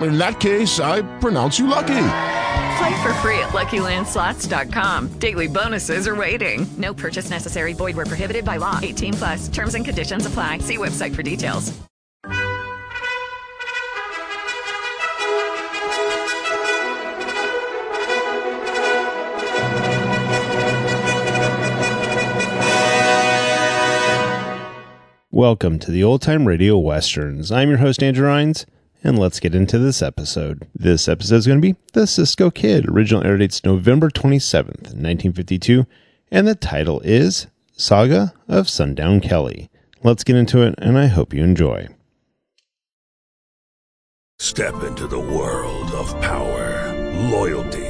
In that case, I pronounce you lucky. Play for free at LuckyLandSlots.com. Daily bonuses are waiting. No purchase necessary. Void where prohibited by law. 18 plus. Terms and conditions apply. See website for details. Welcome to the Old Time Radio Westerns. I'm your host, Andrew Rhynes, and let's get into this episode. This episode is going to be The Cisco Kid. Original air dates November 27th, 1952, and the title is Saga of Sundown Kelly. Let's get into it, and I hope you enjoy. Step into the world of power, loyalty,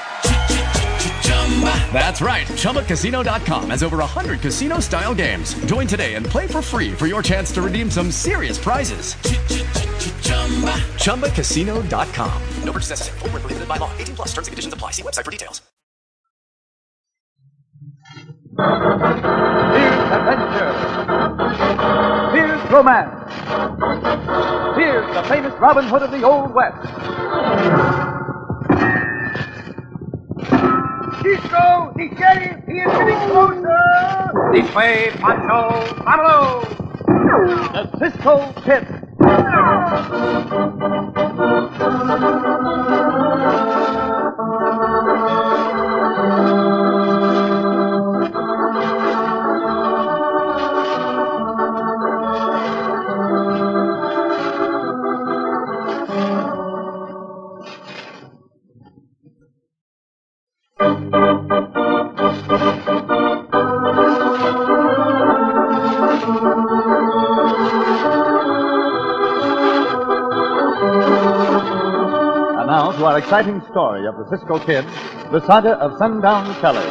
That's right. ChumbaCasino.com has over 100 casino style games. Join today and play for free for your chance to redeem some serious prizes. ChumbaCasino.com. No purchase necessary. Void were prohibited by law. 18 plus. Terms and conditions apply. See website for details. Here's adventure. Here's romance. Here's the famous Robin Hood of the Old West. This way, Pancho, vámonos. The Cisco Kid. Exciting story of the Cisco Kid, the saga of Sundown Kelly.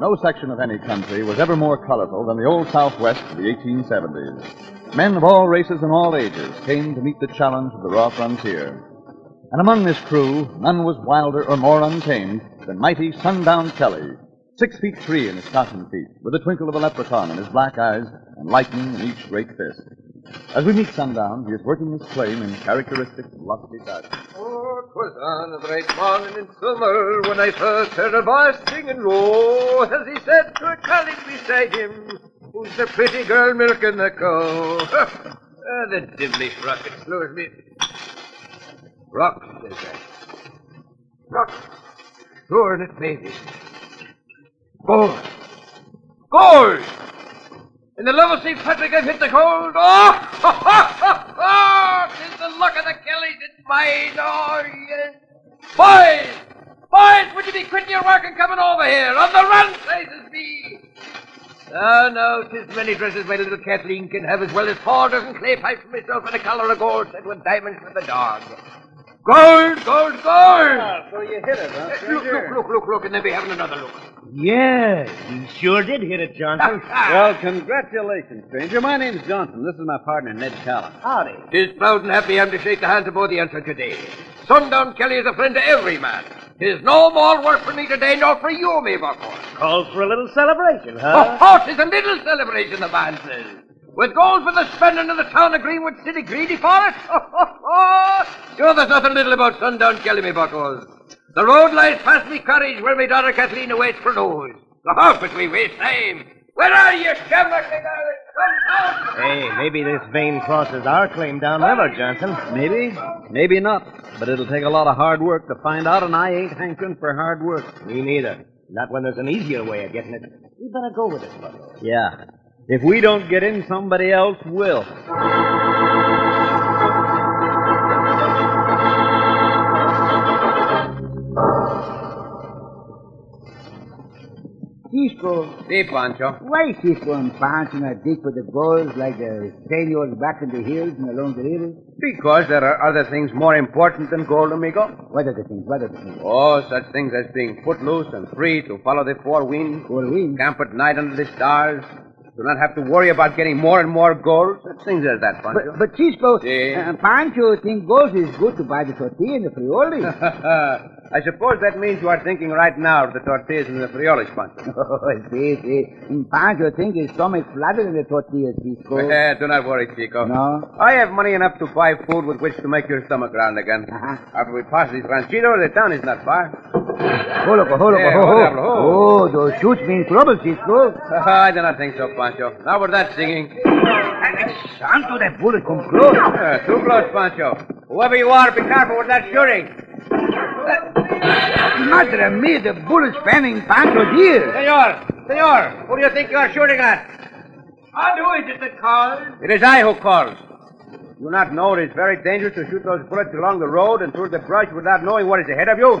No section of any country was ever more colorful than the old Southwest of the 1870s. Men of all races and all ages came to meet the challenge of the raw frontier. And among this crew, none was wilder or more untamed than mighty Sundown Kelly, six feet three in his cotton feet, with the twinkle of a leprechaun in his black eyes and lightning in each great fist. As we meet Sundown, he is working his claim in characteristic lusty fashion. Oh, 'twas on a bright morning in summer when I first heard a voice singing low, as he said to a colleague beside him, "Who's the pretty girl milking the cow?" ah, the devilish rocket slows me. Rock, says I. Rock. Sure, and it may be. Gold. Gold! In the love of St. Patrick, I've hit the gold. Oh, ha, ha, ha, ha! Tis the luck of the Kellys, it's mine. Oh, yes. Boys! Boys, would you be quitting your work and coming over here? On the run, places be. Oh, ah, no, tis many dresses my little Kathleen can have, as well as four dozen clay pipes for myself and a collar of gold set with diamonds for the dog. Gold, gold, gold! Ah, so you hit it, huh, Look, look, look, look, look, and then we having another look. Yeah, you sure did hit it, Johnson. well, congratulations, stranger. My name's Johnson. This is my partner, Ned Callan. Howdy. Tis proud and happy I'm to shake the hands of both the answer today. Sundown Kelly is a friend to every man. Tis no more work for me today nor for you, me bucko. Calls for a little celebration, huh? oh, tis a little celebration, the man says. With gold for the spending of the town of Greenwood City greedy for it? sure, there's nothing little about Sundown Kelly, me buckos. The road lies past me cottage where my daughter Kathleen awaits for news. The house which we waste time. Where are you, Shamrock. Come down! Hey, maybe this vein crosses our claim downriver, Johnson. Maybe, maybe not. But it'll take a lot of hard work to find out, and I ain't hankering for hard work. Me neither. Not when there's an easier way of getting it. We better go with it, Bucko. Yeah. If we don't get in, somebody else will. Cisco, See, Pancho. why Cisco and Pancho not dig for the gold like the spaniels back in the hills and along the rivers? Because there are other things more important than gold, amigo. What are the things? What are the things? Oh, such things as being footloose and free to follow the four winds. Four winds? Camp at night under the stars. Do not have to worry about getting more and more gold. Such things as that, Pancho. But, but Cisco, Sí. uh, Pancho think gold is good to buy the tortilla and the frijoles. I suppose that means you are thinking right now of the tortillas and the frijoles, Pancho. oh, see, see. And Pancho think his stomach flatter than the tortilla, Cisco. Eh, do not worry, Chico. No? I have money enough to buy food with which to make your stomach round again. Uh-huh. After we pass this ranchito, the town is not far. Hold up, hold up, Eh, ho, what ho. diablo. Oh, those shoots mean trouble, Cisco. I do not think so, Pancho. Now with that singing. Santo, that bullet come close. Uh, too close, Pancho. Whoever you are, be careful with that shooting. Madre mia, the bullet's fanning Pancho's ear. Senor, senor, who do you think you are shooting at? I knew it is the call. It is I who calls. You not know it is very dangerous to shoot those bullets along the road and through the brush without knowing what is ahead of you?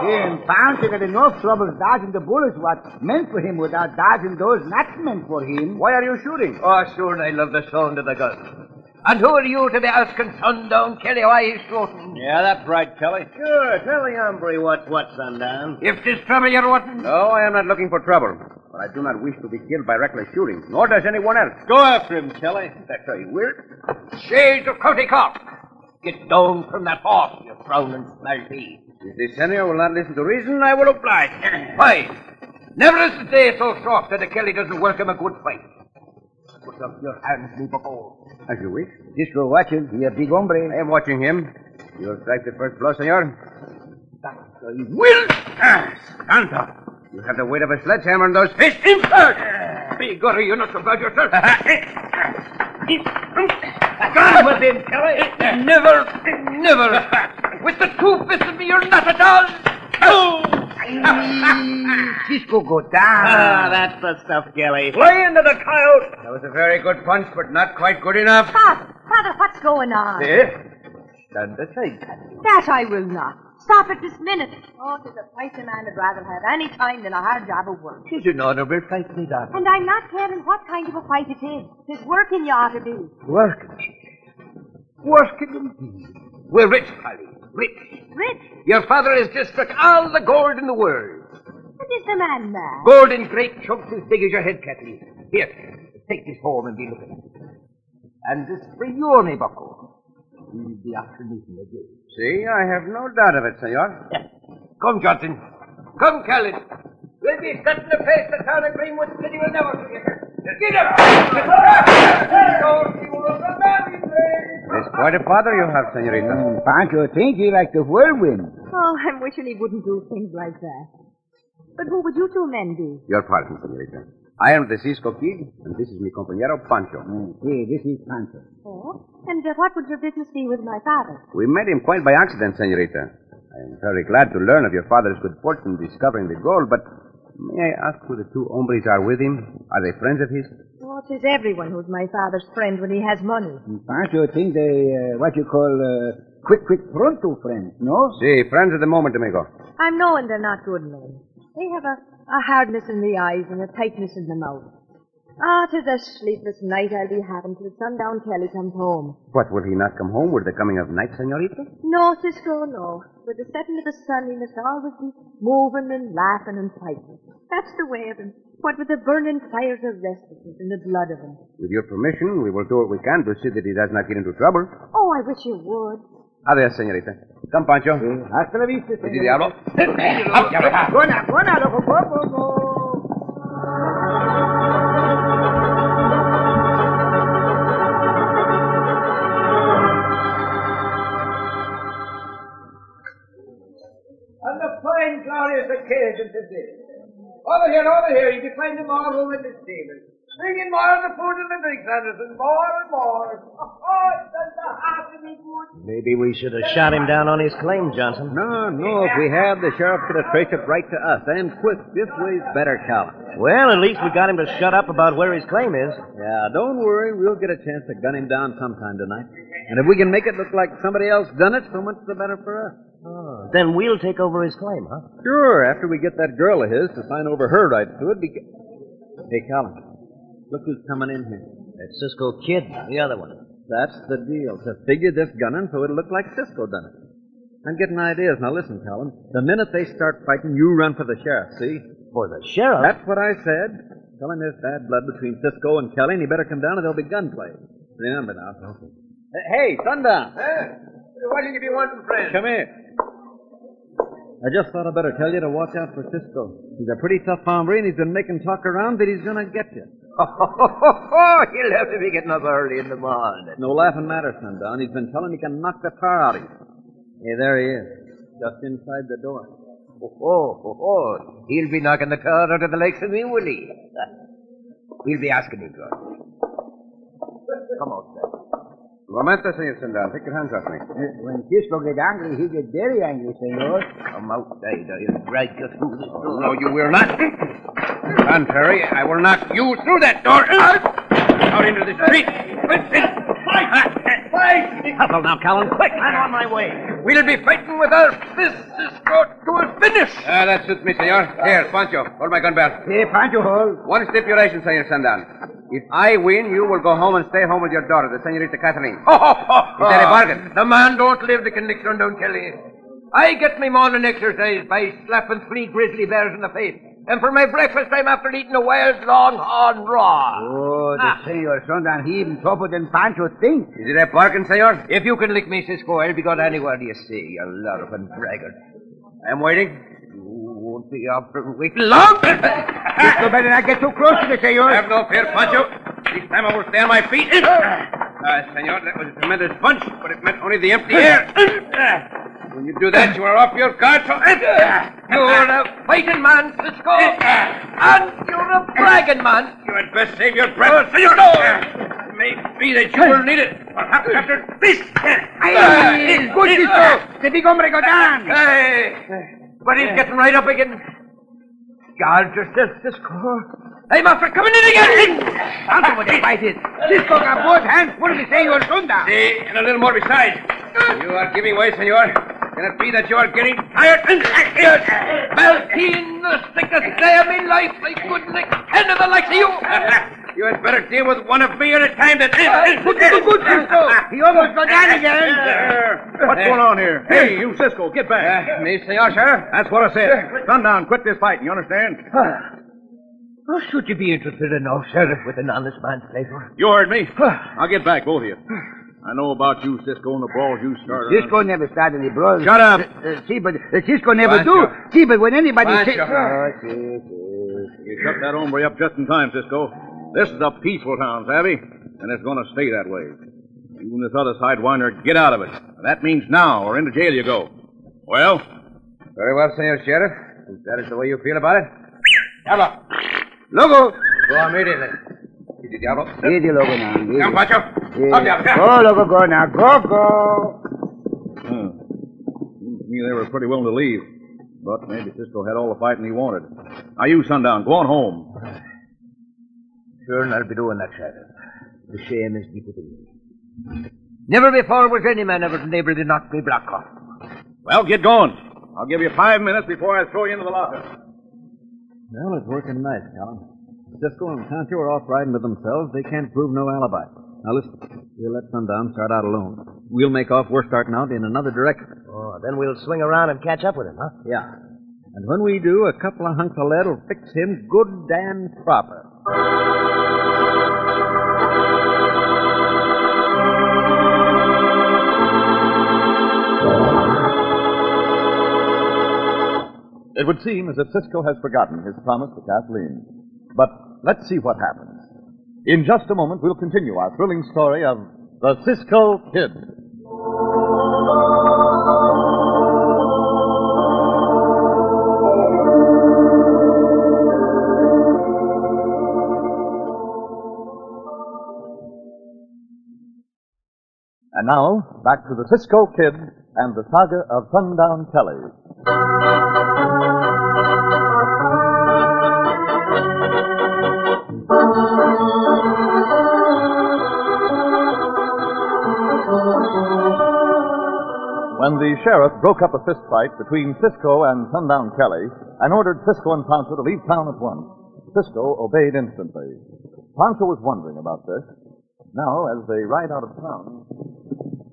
And Pancho got enough trouble dodging the bullets what meant for him without dodging those not meant for him. Why are you shooting? Oh, sure, I love the sound of the gun. And who are you to be asking Sundown Kelly why he's shooting? Yeah, that's right, Kelly. Sure, tell the hombre what's what, Sundown. If this trouble you're wanting? No, I am not looking for trouble. But I do not wish to be killed by reckless shooting, nor does anyone else. Go after him, Kelly. That's how you will. Shades of County Cork! Get down from that horse, you frowning smelty. If the senior will not listen to reason, I will oblige. Why? Never is the day so soft that a Kelly doesn't welcome a good fight. Put up your hands, bucko. As you wish. Cisco, watch him. He a big hombre. I am watching him. You'll strike the first blow, senor. Will! Ah, Santa! You have the weight of a sledgehammer in those fists. Impert! Begorry, you're not so bad yourself. Gone with him, Kelly. Never, never. With the two fists of me, you're not at all. Oh! Cisco, go down. Ah, that's the stuff, Kelly. Fly into the coyote. That was a very good punch, but not quite good enough. Father, Father, what's going on? Eh? Stand aside, Kathy. That I will not. Stop it this minute. Oh, tis a fight a man would rather have any time than a hard job of work. Tis an honorable fight, me darling. And I'm not caring what kind of a fight it is. Tis working you ought to be. Working. Working indeed. We're rich, Polly. Rich. Rich, Your father has just struck all the gold in the world. what is the man mad? Gold in great chunks as big as your head, Kathleen. Here, take this home and be looking at it. And this for you, me bucko. We'll be after meeting again. See, I have no doubt of it, senor. Come, Johnson. Come, Callan. We'll be setting the pace the town of Greenwood City will never forget. Get up! It's quite a father you have, senorita. Mm, Pancho think he like the whirlwind. Oh, I'm wishing he wouldn't do things like that. But who would you two men be? Your pardon, senorita. I am the Cisco Kid, and this is my compañero Pancho. Mm, see, this is Pancho. Oh? And uh, what would your business be with my father? We met him quite by accident, senorita. I am very glad to learn of your father's good fortune discovering the gold, but may I ask who the two hombres are with him? Are they friends of his? Oh, tis everyone who's my father's friend when he has money. And you think they, uh, what you call, uh, quick, quick, pronto friends, no? See, friends of the moment, amigo. I'm knowing they're not good men. They have a, a hardness in the eyes and a tightness in the mouth. Ah, 'tis a sleepless night I'll be having till sundown Kelly comes home. What, will he not come home with the coming of night, senorita? No, Cisco, no. With the setting of the sun, he must always be moving and laughing and fighting. That's the way of him. What with the burning fires of restlessness in the blood of him. With your permission, we will do what we can to see that he does not get into trouble. Oh, I wish you would. Adios, senorita. Come, Pancho. Hasta la vista, Easy, señor. diablo. Up, ya verás. Go go loco, go, fine, glorious occasion to this. Over here, over here, you can find them all room in the stable. Bring in more of the food and the drinks, Anderson. More and more. Oh, oh that's the half of me good. Maybe we should have shot him down on his claim, Johnson. No, no. If we have, the sheriff could have traced it right to us. And quick. This way's better, Calvin. Well, at least we got him to shut up about where his claim is. Yeah, don't worry. We'll get a chance to gun him down sometime tonight. And if we can make it look like somebody else done it, so much the better for us. Then we'll take over his claim, huh? Sure, after we get that girl of his to sign over her rights to it. Beca- hey, Calvin, look who's coming in here. That Cisco kid, the other one. That's the deal. To figure this gunning so it'll look like Cisco done it. I'm getting ideas. Now listen, Calvin. The minute they start fighting, you run for the sheriff, see? For the sheriff? That's what I said. Tell him there's bad blood between Cisco and Kelly, and he better come down or there'll be gunplay. Remember now. Hey, Sundown. Why don't you be wanting, friend? Come here. I just thought I'd better tell you to watch out for Cisco. He's a pretty tough hombre, and he's been making talk around that he's gonna get you. Oh, he'll have to be getting up early in the morning. No laughing matter, Sundown. He's been telling he can knock the tar out of you. Hey, there he is. Just inside the door. Oh, oh, oh. He'll be knocking the tar out of the likes of me, will he? We'll be asking him, God. Come out, sir. Momento, senor Sundown. Take your hands off me. When Cisco get angry, he get very angry, senor. Come outside, or you'll drag you through this door. No, you will not. Contrary, I will knock you through that door. Out into the street. Couple now, Callan. Quick, I'm on my way. We'll be fighting with our fists, Cisco, to a finish. Ah, that suits me, senor. Here, Pancho, hold my gun belt. Here, Pancho, hold. One stipulation, senor Sundown. If I win, you will go home and stay home with your daughter, the senorita Kathleen. Ho, ho, ho, Is that a bargain? The man don't live to convict Sundown Kelly. I get me morning exercise by slapping three grizzly bears in the face. And for my breakfast, I'm after eating a wild longhorn raw. Oh, the Ah. senor Sundown, he even tougher than Pancho thinks. Is it a bargain, senor? If you can lick me, Cisco, I'll be going anywhere you say, you larfing braggart. I'm waiting. You won't be after waiting long. Cisco better not get too close to the senor. Have no fear, Pancho. This time I will stay on my feet. Ah, senor, that was a tremendous punch, but it meant only the empty air. Uh. When you do that, you are off your guard. So... You're a fighting man, Cisco. And you're a bragging man. You had best save your breath, senor. It may be that you will need it. Perhaps after this. Good, Cisco. The big hombre go down. Hey, but he's getting right up again. Guard yourself, Cisco. I'm after coming in again. Pancho, what the fight is. Cisco got both hands full of the senor Sundown. See, and a little more besides. You are giving way, senor. Can it be that you are getting tired? Well, he in the sickest day of my life, I couldn't lick ten of the likes of you. you had better deal with one of me at a time than Good, good, good, Cisco. He almost got down again. What's going on here? Hey, you Cisco, get back. Uh, me, senor, sheriff? That's what I said. Sundown, quit this fighting, you understand? Oh, should you be interested in no sheriff with an honest man's pleasure? You heard me. I'll get back, both of you. I know about you, Cisco, and the brawls you started. Cisco never started any brawls. Shut up. Uh, uh, see, but uh, Cisco never Pancho. do. See, but when anybody Pancho. say... Oh, see, You shut that hombre up just in time, Cisco. This is a peaceful town, savvy? And it's going to stay that way. You and this other sidewinder, get out of it. That means now, or into jail you go. Well? Very well, senor sheriff. If that is the way you feel about it. Diablo. Loco. Go immediately. Easy, Diablo. Easy, Loco, now. Easy. Come, Pancho. Yeah. Up, Diablo. Go, Loco, go now. Go, go. Hmm. Seems to me they were pretty willing to leave. But maybe Cisco had all the fighting he wanted. Now, you, Sundown, go on home. Sure, and I'll be doing that, Sheriff. The shame is deep within me. Never before was any man ever able to knock me block off. Well, get going. I'll give you five minutes before I throw you into the locker. Well, it's working nice, Callan. Cisco and Pancho are off riding with themselves. They can't prove no alibi. Now listen, we'll let Sundown start out alone. We'll make off. We're starting out in another direction. Oh, then we'll swing around and catch up with him, huh? Yeah. And when we do, a couple of hunks of lead will fix him good damn proper. It would seem as if Cisco has forgotten his promise to Kathleen. But let's see what happens. In just a moment, we'll continue our thrilling story of the Cisco Kid. And now, back to the Cisco Kid and the saga of Sundown Kelly. When the sheriff broke up a fist fight between Cisco and Sundown Kelly and ordered Cisco and Pancho to leave town at once, Cisco obeyed instantly. Pancho was wondering about this. Now, as they ride out of town,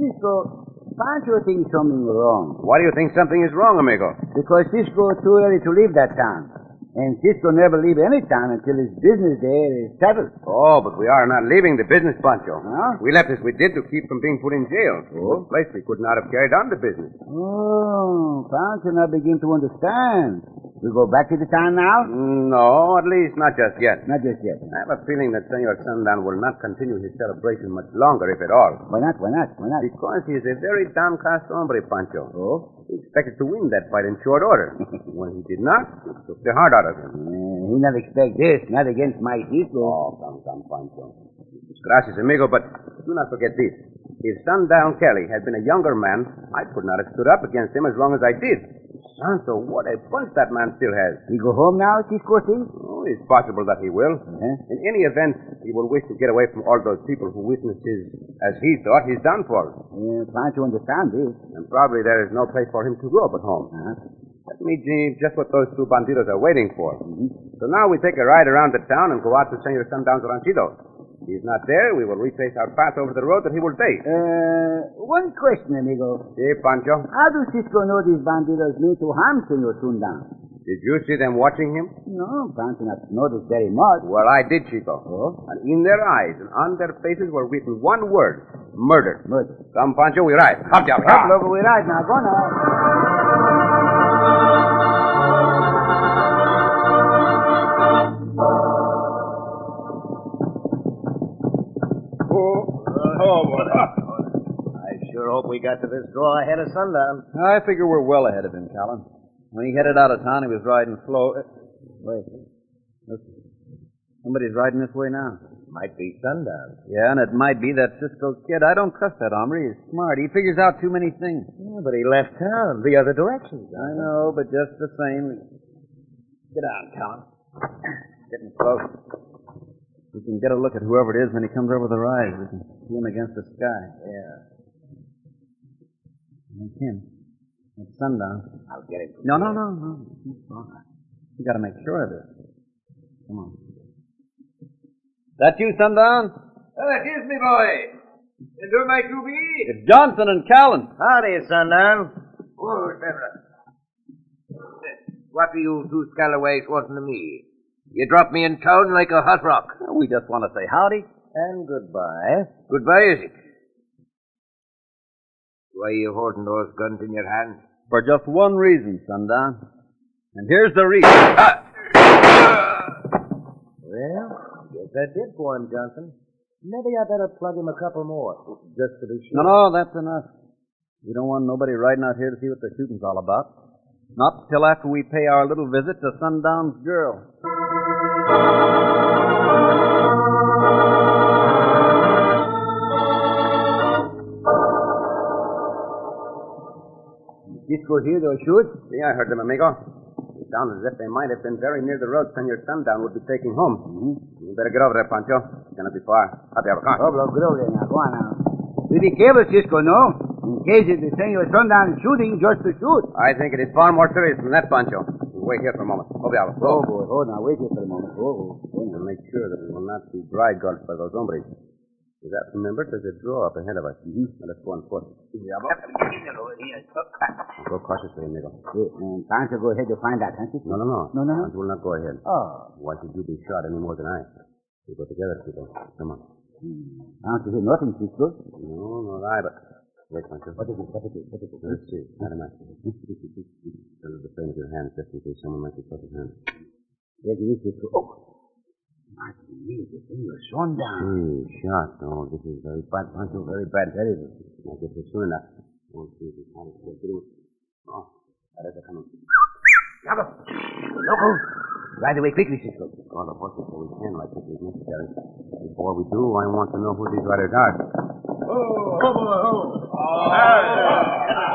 Cisco, Pancho thinks something wrong. Why do you think something is wrong, amigo? Because Cisco is too early to leave that town. And Cisco never leave any town until his business there is settled. Oh, but we are not leaving the business, Pancho. Huh? We left as we did to keep from being put in jail. Oh? place we could not have carried on the business. Oh, Pancho I begin to understand. We go back to the town now? No, at least not just yet. Not just yet. I have a feeling that Senor Sundown will not continue his celebration much longer, if at all. Why not? Why not? Why not? Because he is a very downcast hombre, Pancho. Oh? He expected to win that fight in short order. when he did not, it took the heart out of him. Uh, he not expect this, not against my Cisco. Oh, come, come, Pancho. Gracias, amigo, but do not forget this. If Sundown Kelly had been a younger man, I could not have stood up against him as long as I did. Santo, what a punch that man still has. He go home now, Cisco, see? Oh, it's possible that he will. Uh-huh. In any event, he will wish to get away from all those people who witnessed his, as he thought, his downfall. Yeah, Pancho understand this. And probably there is no place for him to go but home. Uh-huh. Let me see just what those two bandidos are waiting for. So now we take a ride around the town and go out to Senor Sundown's ranchito. If he's not there, we will retrace our path over the road that he will take. Uh, one question, amigo. See, Pancho? How does Cisco know these bandidos mean to harm Senor Sundown? Did you see them watching him? No, Pancho not noticed very much. Well, I did, Chico. Oh? And in their eyes and on their faces were written one word, murder. Murder. Come, Pancho, we ride. Hop, jump, Up, loco, we ride now. Go now. Oh, I sure hope we got to this draw ahead of sundown. I figure we're well ahead of him, Callan. When he headed out of town, he was riding slow. Uh, Wait. Listen. Somebody's riding this way now. Might be sundown. Yeah, and it might be that Cisco kid. I don't trust that hombre. He's smart. He figures out too many things. Yeah, but he left town the other direction. I know, but just the same. Get down, Callan. Getting close. We can get a look at whoever it is when he comes over the rise. We can see him against the sky. Yeah. That's him. It's sundown. I'll get him. No, no, no, no. You got to make sure of this. Come on. That you, sundown? Oh, it is me, boy. And who might you be? It's Johnson and Callan. Howdy, sundown. Oh, Trevor. What are you two scalawags wanting to me? You dropped me in town like a hot rock. We just want to say howdy. And goodbye. Goodbye, is it? Why are you holding those guns in your hands? For just one reason, sundown. And here's the reason. Well, guess that did for him, Johnson. Maybe I better plug him a couple more, just to be No, sure. no, that's enough. We don't want nobody riding out here to see what the shooting's all about. Not till after we pay our little visit to Sundown's girl. Cisco here, those shoot? See, I heard them, amigo. It sounded as if they might have been very near the road Senor Sundown would be taking home. Mm-hmm. You better get over there, Pancho. It's going to be far. Up there, come Oh, on. blow, get over there now. Go on now. We be careful, Cisco, no? In case if the Senor Sundown is shooting just to shoot. I think it is far more serious than that, Pancho. wait here for a moment. Go, Diablo. Oh, boy. Oh, now, wait here for a moment. Oh, oh. And make sure that we will not be dry gulched by those hombres. Is that, remember, there's a draw up ahead of us. Mm-hmm. Now, let's go on foot. Go cautiously, amigo. Yeah, and Pancho, go ahead and find that, can't you? No, no, no. No, no, no. Pancho will not go ahead. Oh. Why should you be shot any more than I? We go together, people. Come on. Pancho hear nothing, Cisco. No, not I, but... Wait, Pancho. What is it? What is it? What is it? Let's see. Not a match. Hold the flame of your hands just in case someone might be close at hand. Yes, it is, Cisco. Oh. Martin, the thing was down. Hmm, shot. Oh, this is very bad, Pancho. Very bad. Very bad. I guess it's soon enough. Oh, see, this is get through. Oh, that is coming. Diablo! Loco! Ride away quickly, Cisco. Call the horses so we can, like quickly as necessary. Before we do, I want to know who these riders are. Oh, oh, oh.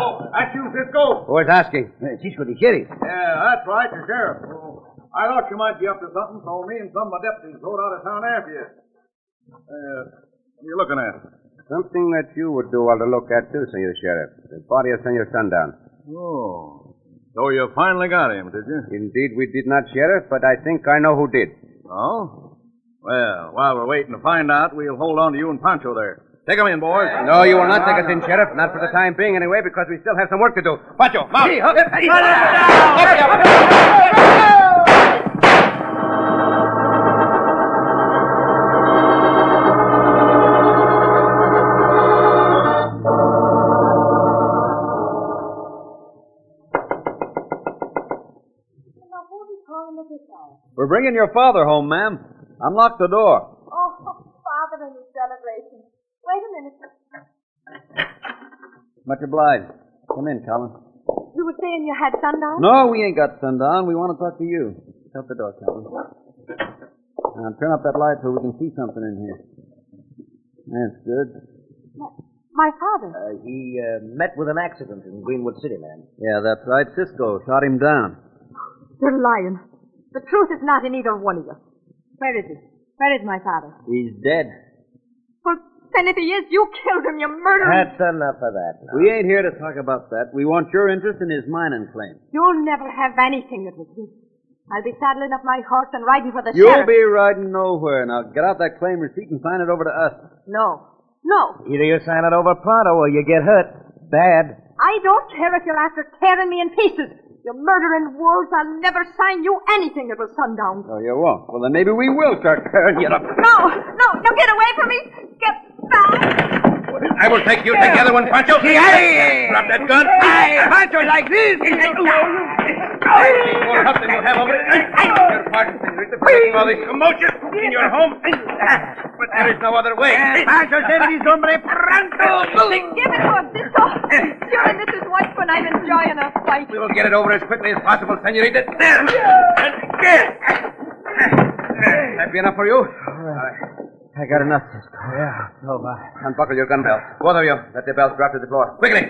Oh, that's you, Cisco. Who is asking? Cisco, the sheriff. Yeah, that's right, the sheriff. Oh, I thought you might be up to something, so me and some of my deputies rode out of town after you. Uh, what are you looking at? Something that you would do well to look at, too, Senor Sheriff. The body of Senor Sundown. Oh. So you finally got him, did you? Indeed, we did not, Sheriff, but I think I know who did. Oh? Well, while we're waiting to find out, we'll hold on to you and Pancho there. Take Take 'em in, boys. No, you will not take us in, Sheriff. Not for the time being, anyway, because we still have some work to do. Pancho, mount! Hey, bringing your father home, ma'am. Unlock the door. Oh, Father and his celebration. Wait a minute. Much obliged. Come in, Callan. You were saying you had sundown? No, we ain't got sundown. We want to talk to you. Shut the door, Callan. Now, turn up that light so we can see something in here. That's good. My father. Uh, he uh, met with an accident in Greenwood City, ma'am. Yeah, that's right. Cisco shot him down. You're lying. The truth is not in either one of you. Where is he? Where is my father? He's dead. Well, then if he is, you killed him, you murderer. That's enough of that now. We ain't here to talk about that. We want your interest in his mining claim. You'll never have anything that of it. I'll be saddling up my horse and riding for the You'll sheriff. be riding nowhere. Now, get out that claim receipt and sign it over to us. No. No. Either you sign it over pronto or you get hurt. Bad. I don't care if you're after tearing me in pieces. You murdering wolves, I'll never sign you anything that will sundown. Oh, you won't? Well, then maybe we will start tearing you up. No, no, no, get away from me. Get back. I will take you together one, Pancho. Hey! Drop that gun. Pancho, like this. More help than you have over it. Your pardon, senorita, for all this commotion in your home. But there is no other way. Pancho said he's hombre pronto. Give it to him, Cisco. Eh. Sure, and this is what when I'm enjoying a fight. We will get it over as quickly as possible, senorita. There. And there. That be enough for you? I got enough, Cisco. Yeah. Oh, no, Unbuckle your gun belt. Both of you. Let the belts drop to the floor. Quickly.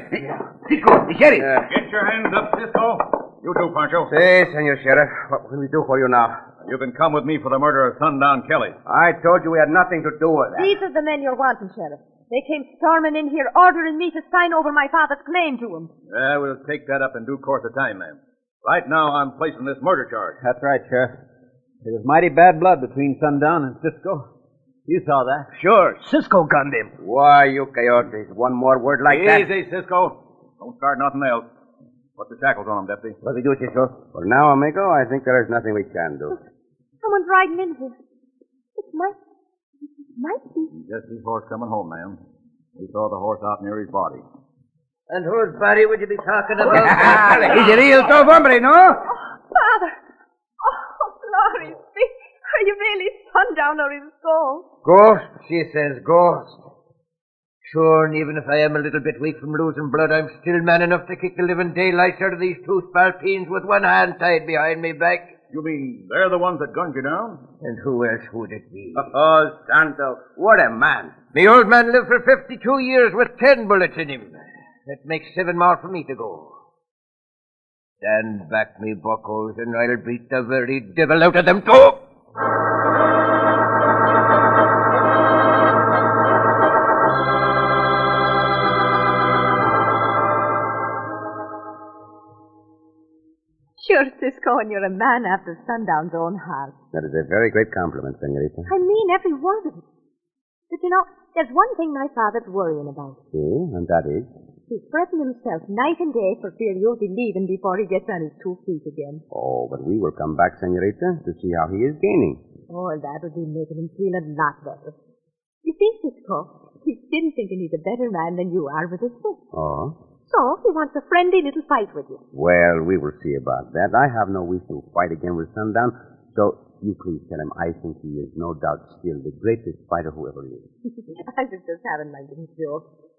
Cisco, the sheriff. Yeah. Get your hands up, Cisco. You too, Pancho. Say, Senor Sheriff, what can we do for you now? You can come with me for the murder of Sundown Kelly. I told you we had nothing to do with that. These are the men you're wanting, Sheriff. They came storming in here, ordering me to sign over my father's claim to him. Yeah, we'll take that up in due course of time, ma'am. Right now, I'm placing this murder charge. That's right, Sheriff. There was mighty bad blood between Sundown and Cisco. You saw that. Sure, Cisco gunned him. Why, you coyotes, one more word like that. Easy, Cisco. Don't start nothing else. Put the shackles on him, Deputy. What do we do, Cisco? Well, now, amigo, I think there is nothing we can do. Someone's riding in here. It might, it might be. Just his horse coming home, ma'am. We saw the horse out near his body. And whose body would you be talking about? He's a real tough hombre, no? Oh, Father! Oh, glory be. Are you really sundown or his ghost? Ghost, she says, ghost. Sure, and even if I am a little bit weak from losing blood, I'm still man enough to kick the living daylights out of these two spalpeens with one hand tied behind me back. You mean they're the ones that gunned you down? And who else would it be? Oh, Santo, what a man. Me old man lived for 52 years with 10 bullets in him. That makes seven more for me to go. Stand back, me buckos, and I'll beat the very devil out of them too. When you're a man after Sundown's own heart. That is a very great compliment, senorita. I mean every word of it. But you know, there's one thing my father's worrying about. See, and that is? He's fretting himself night and day for fear you'll be leaving before he gets on his two feet again. Oh, but we will come back, senorita, to see how he is gaining. Oh, that would be making him feel a lot better. You see, Cisco, he's still thinking he's a better man than you are with his foot. Oh? So he wants a friendly little fight with you. Well, we will see about that. I have no wish to fight again with Sundown, so you please tell him I think he is no doubt still the greatest fighter who ever lived. I was just having my little joke.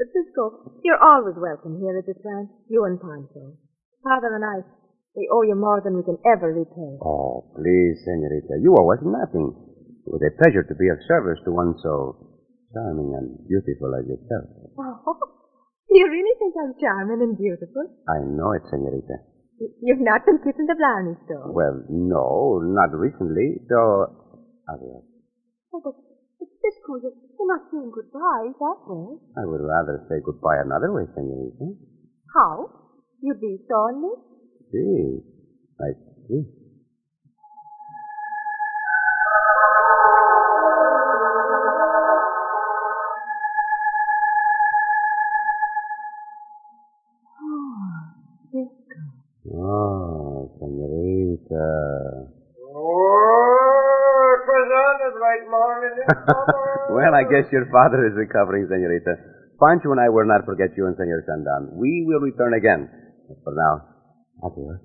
But Cisco, you're always welcome here at this ranch, you and Pancho. Father and I, we owe you more than we can ever repay. Oh, please, senorita, you owe us nothing. It was a pleasure to be of service to one so charming and beautiful as yourself. Oh, do you really I'm charming and beautiful? I know it, senorita. You've not been kissing the Blarney though? Well, no, not recently, though... Adios. Oh, but, but Cisco, you're, not saying goodbye that way. I would rather say goodbye another way, senorita. How? You'd be me? See, I this. Well, I guess your father is recovering, senorita. Pancho and I will not forget you and Senor Sundown. We will return again. But for now, adios.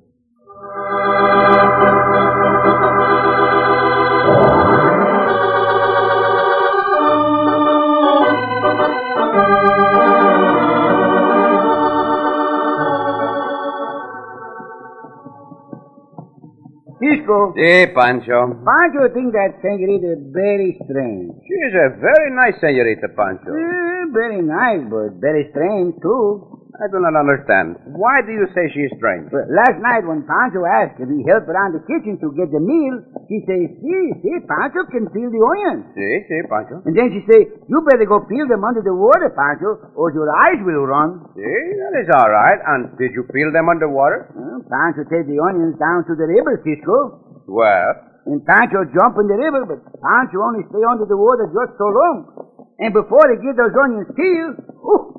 Cisco, Si, Pancho. Pancho think that senorita very strange. She is a very nice senorita, Pancho. Eh, very nice, but very strange, too. I do not understand. Why do you say she is strange? But last night when Pancho asked if he helped around the kitchen to get the meal, she say, see, see, Pancho can peel the onions. Si, si, Pancho. And then she say, you better go peel them under the water, Pancho, or your eyes will run. Si, that is all right. And did you peel them underwater? Well, Pancho take the onions down to the river, Cisco. Well, And Pancho jump in the river, but Pancho only stay under the water just so long. And before they get those onions peeled, ooh,